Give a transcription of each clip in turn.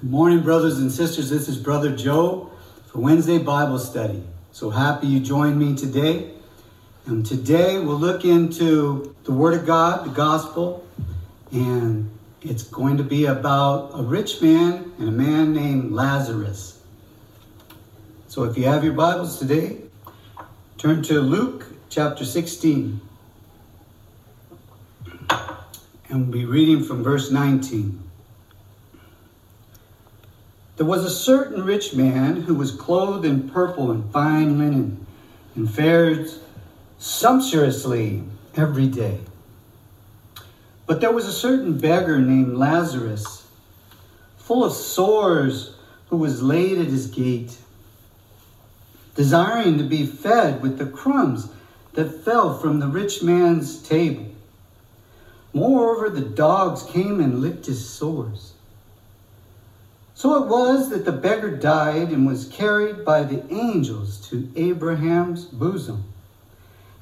Good morning, brothers and sisters. This is Brother Joe for Wednesday Bible Study. So happy you joined me today. And today we'll look into the Word of God, the Gospel, and it's going to be about a rich man and a man named Lazarus. So if you have your Bibles today, turn to Luke chapter 16. And we'll be reading from verse 19. There was a certain rich man who was clothed in purple and fine linen and fared sumptuously every day. But there was a certain beggar named Lazarus, full of sores, who was laid at his gate, desiring to be fed with the crumbs that fell from the rich man's table. Moreover, the dogs came and licked his sores. So it was that the beggar died and was carried by the angels to Abraham's bosom.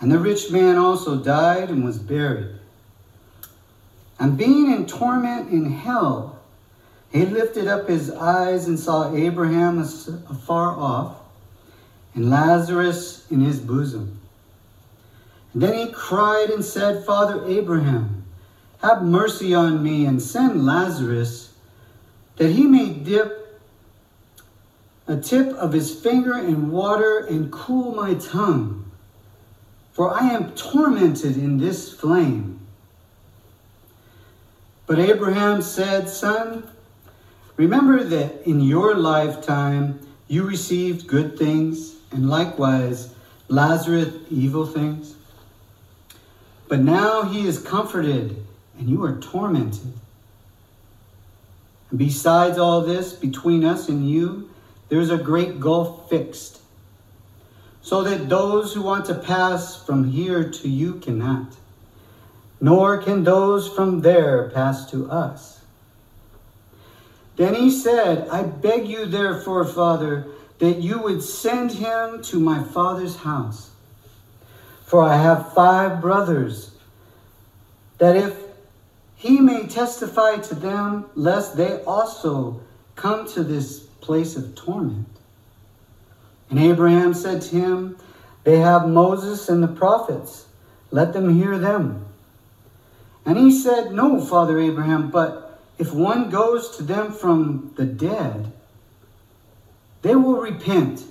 And the rich man also died and was buried. And being in torment in hell, he lifted up his eyes and saw Abraham afar off and Lazarus in his bosom. And then he cried and said, Father Abraham, have mercy on me and send Lazarus that he may dip a tip of his finger in water and cool my tongue, for I am tormented in this flame. But Abraham said, Son, remember that in your lifetime you received good things, and likewise Lazarus evil things. But now he is comforted, and you are tormented. Besides all this, between us and you, there's a great gulf fixed, so that those who want to pass from here to you cannot, nor can those from there pass to us. Then he said, I beg you, therefore, Father, that you would send him to my father's house. For I have five brothers, that if he may testify to them, lest they also come to this place of torment. And Abraham said to him, They have Moses and the prophets. Let them hear them. And he said, No, Father Abraham, but if one goes to them from the dead, they will repent.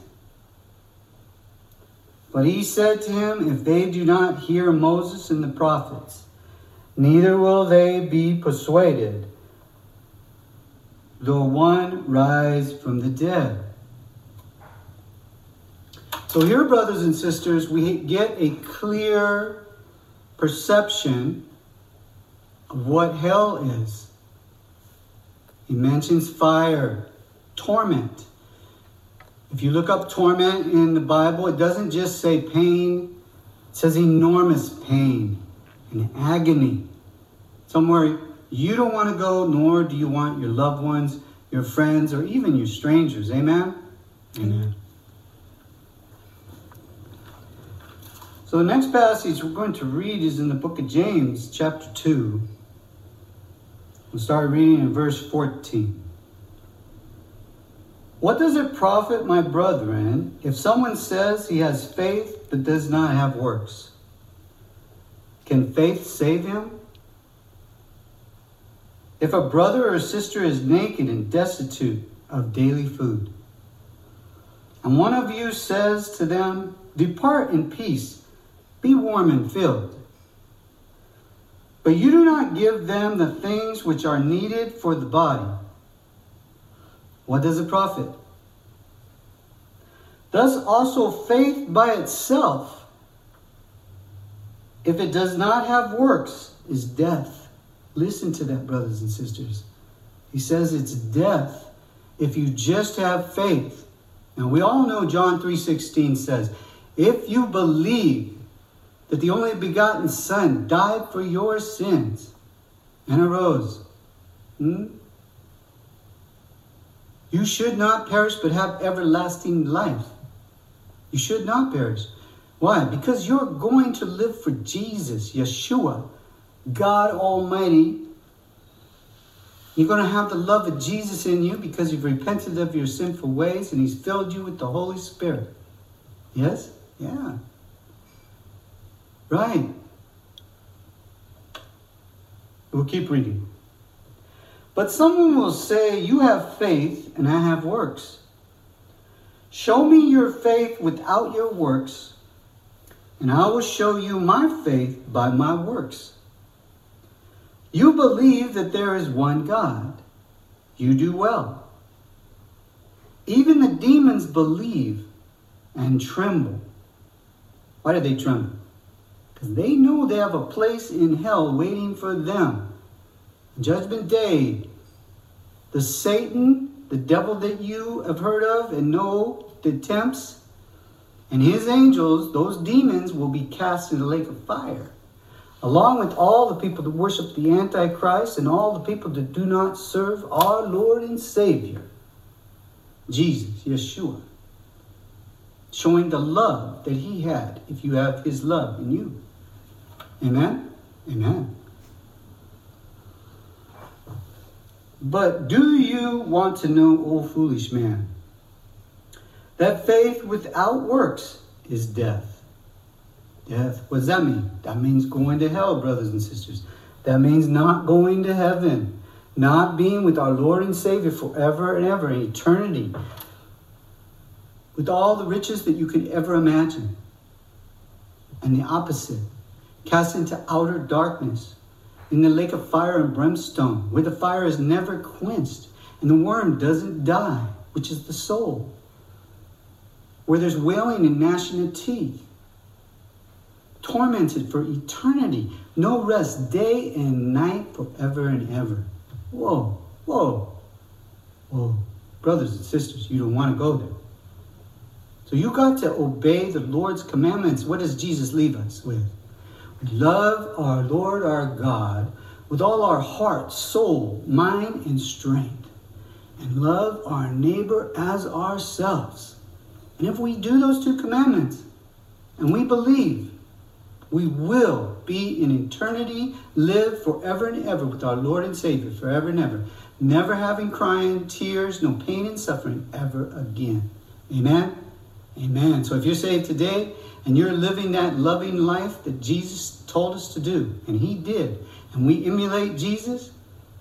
But he said to him, If they do not hear Moses and the prophets, neither will they be persuaded, though one rise from the dead. So, here, brothers and sisters, we get a clear perception of what hell is. He mentions fire, torment. If you look up torment in the Bible, it doesn't just say pain, it says enormous pain and agony. Somewhere you don't want to go, nor do you want your loved ones, your friends, or even your strangers. Amen? Amen. So the next passage we're going to read is in the book of James, chapter 2. We'll start reading in verse 14. What does it profit, my brethren, if someone says he has faith but does not have works? Can faith save him? If a brother or sister is naked and destitute of daily food, and one of you says to them, Depart in peace, be warm and filled, but you do not give them the things which are needed for the body, what does it profit? Thus also faith by itself if it does not have works, is death. Listen to that, brothers and sisters. He says it's death if you just have faith. And we all know John 3:16 says, "If you believe that the only begotten Son died for your sins and arose, hmm, you should not perish but have everlasting life. You should not perish. Why? Because you're going to live for Jesus, Yeshua, God Almighty, You're going to have the love of Jesus in you because you've repented of your sinful ways and He's filled you with the Holy Spirit. Yes? Yeah. Right. We'll keep reading. But someone will say, You have faith, and I have works. Show me your faith without your works, and I will show you my faith by my works. You believe that there is one God. You do well. Even the demons believe and tremble. Why do they tremble? Because they know they have a place in hell waiting for them. Judgment Day, the Satan, the devil that you have heard of and know the tempts, and his angels, those demons, will be cast in the lake of fire along with all the people that worship the Antichrist and all the people that do not serve our Lord and Savior, Jesus, Yeshua, showing the love that he had if you have his love in you. Amen? Amen. But do you want to know, O foolish man, that faith without works is death? Death. What does that mean? That means going to hell, brothers and sisters. That means not going to heaven, not being with our Lord and Savior forever and ever in eternity, with all the riches that you could ever imagine. And the opposite, cast into outer darkness, in the lake of fire and brimstone, where the fire is never quenched and the worm doesn't die, which is the soul, where there's wailing and gnashing of teeth tormented for eternity, no rest, day and night, forever and ever. Whoa, whoa, whoa. Brothers and sisters, you don't want to go there. So you got to obey the Lord's commandments. What does Jesus leave us with? Love our Lord our God with all our heart, soul, mind, and strength. And love our neighbor as ourselves. And if we do those two commandments, and we believe we will be in eternity, live forever and ever with our Lord and Savior, forever and ever. Never having crying, tears, no pain and suffering ever again. Amen? Amen. So if you're saved today and you're living that loving life that Jesus told us to do, and He did, and we emulate Jesus,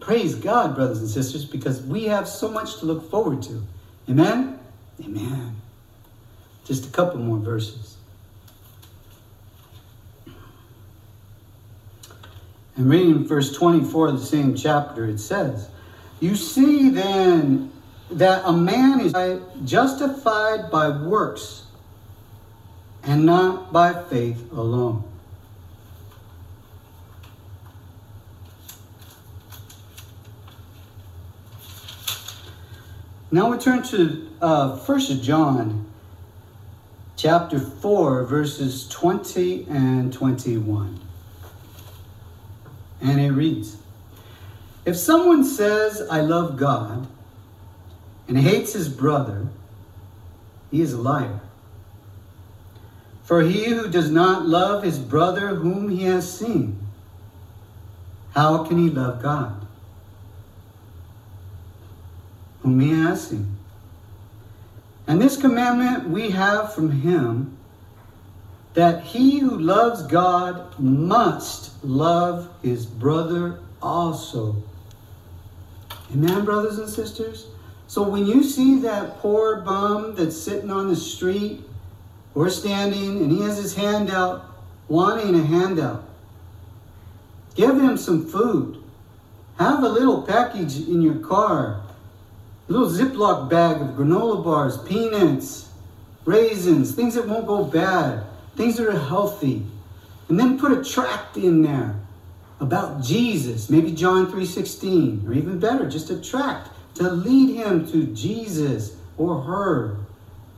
praise God, brothers and sisters, because we have so much to look forward to. Amen? Amen. Just a couple more verses. And reading verse 24 of the same chapter, it says, You see then that a man is justified by works and not by faith alone. Now we turn to uh, 1 John chapter 4, verses 20 and 21. And it reads If someone says, I love God, and hates his brother, he is a liar. For he who does not love his brother whom he has seen, how can he love God? Whom he has seen. And this commandment we have from him that he who loves God must love his brother also. Amen, brothers and sisters? So when you see that poor bum that's sitting on the street or standing and he has his hand out, wanting a handout, give him some food. Have a little package in your car, little Ziploc bag of granola bars, peanuts, raisins, things that won't go bad things that are healthy. And then put a tract in there about Jesus, maybe John 3:16, or even better, just a tract to lead him to Jesus or her.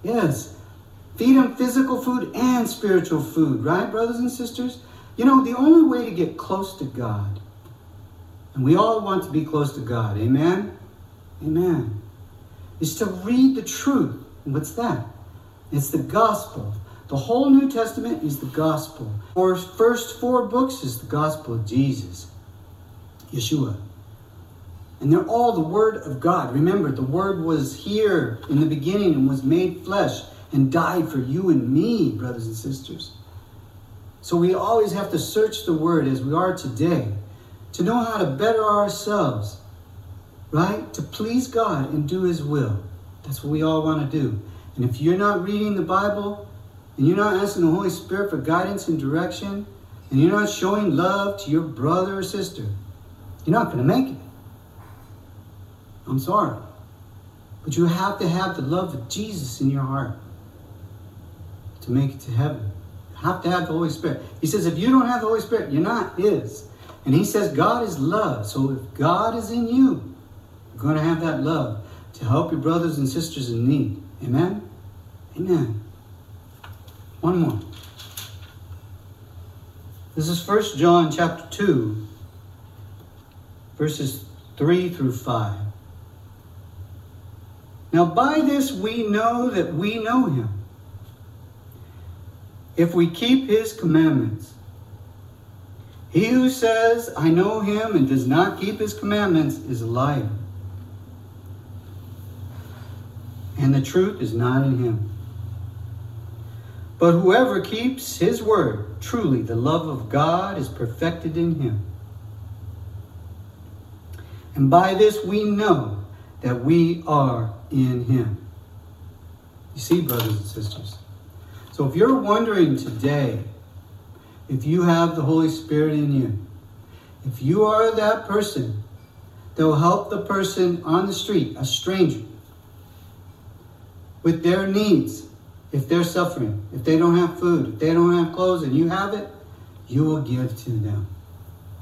Yes. Feed him physical food and spiritual food, right, brothers and sisters? You know, the only way to get close to God, and we all want to be close to God, amen? Amen. Is to read the truth. And what's that? It's the gospel the whole New Testament is the gospel. Our first four books is the gospel of Jesus, Yeshua. And they're all the Word of God. Remember, the Word was here in the beginning and was made flesh and died for you and me, brothers and sisters. So we always have to search the Word as we are today to know how to better ourselves, right? To please God and do His will. That's what we all want to do. And if you're not reading the Bible and you're not asking the Holy Spirit for guidance and direction, and you're not showing love to your brother or sister, you're not going to make it. I'm sorry. But you have to have the love of Jesus in your heart to make it to heaven. You have to have the Holy Spirit. He says, if you don't have the Holy Spirit, you're not His. And He says, God is love. So if God is in you, going to have that love to help your brothers and sisters in need. Amen? Amen. One more. This is 1 John chapter 2, verses 3 through 5. Now, by this we know that we know him. If we keep his commandments, he who says, I know him, and does not keep his commandments is a liar. And the truth is not in him. But whoever keeps his word, truly the love of God is perfected in him. And by this we know that we are in him. You see, brothers and sisters. So if you're wondering today if you have the Holy Spirit in you, if you are that person that will help the person on the street, a stranger, with their needs, if they're suffering, if they don't have food, if they don't have clothes, and you have it, you will give to them.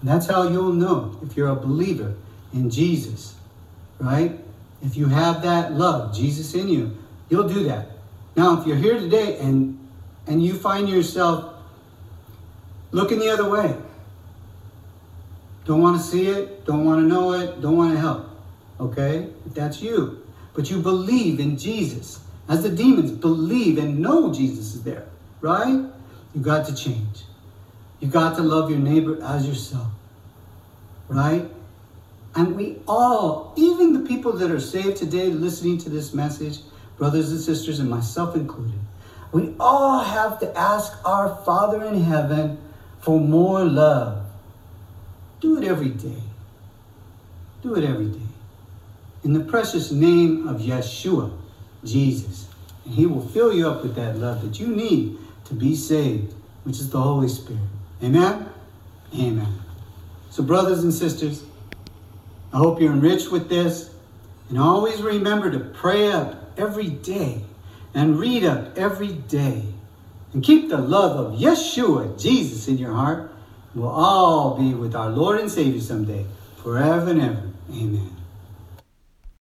And that's how you'll know if you're a believer in Jesus, right? If you have that love, Jesus in you, you'll do that. Now, if you're here today and and you find yourself looking the other way, don't want to see it, don't want to know it, don't want to help, okay? If that's you, but you believe in Jesus, as the demons believe and know Jesus is there, right? You got to change. You got to love your neighbor as yourself, right? And we all, even the people that are saved today listening to this message, brothers and sisters, and myself included, we all have to ask our Father in heaven for more love. Do it every day. Do it every day. In the precious name of Yeshua, Jesus. And He will fill you up with that love that you need to be saved, which is the Holy Spirit. Amen? Amen. So, brothers and sisters, I hope you're enriched with this. And always remember to pray up every day and read up every day. And keep the love of Yeshua, Jesus, in your heart. We'll all be with our Lord and Savior someday, forever and ever. Amen.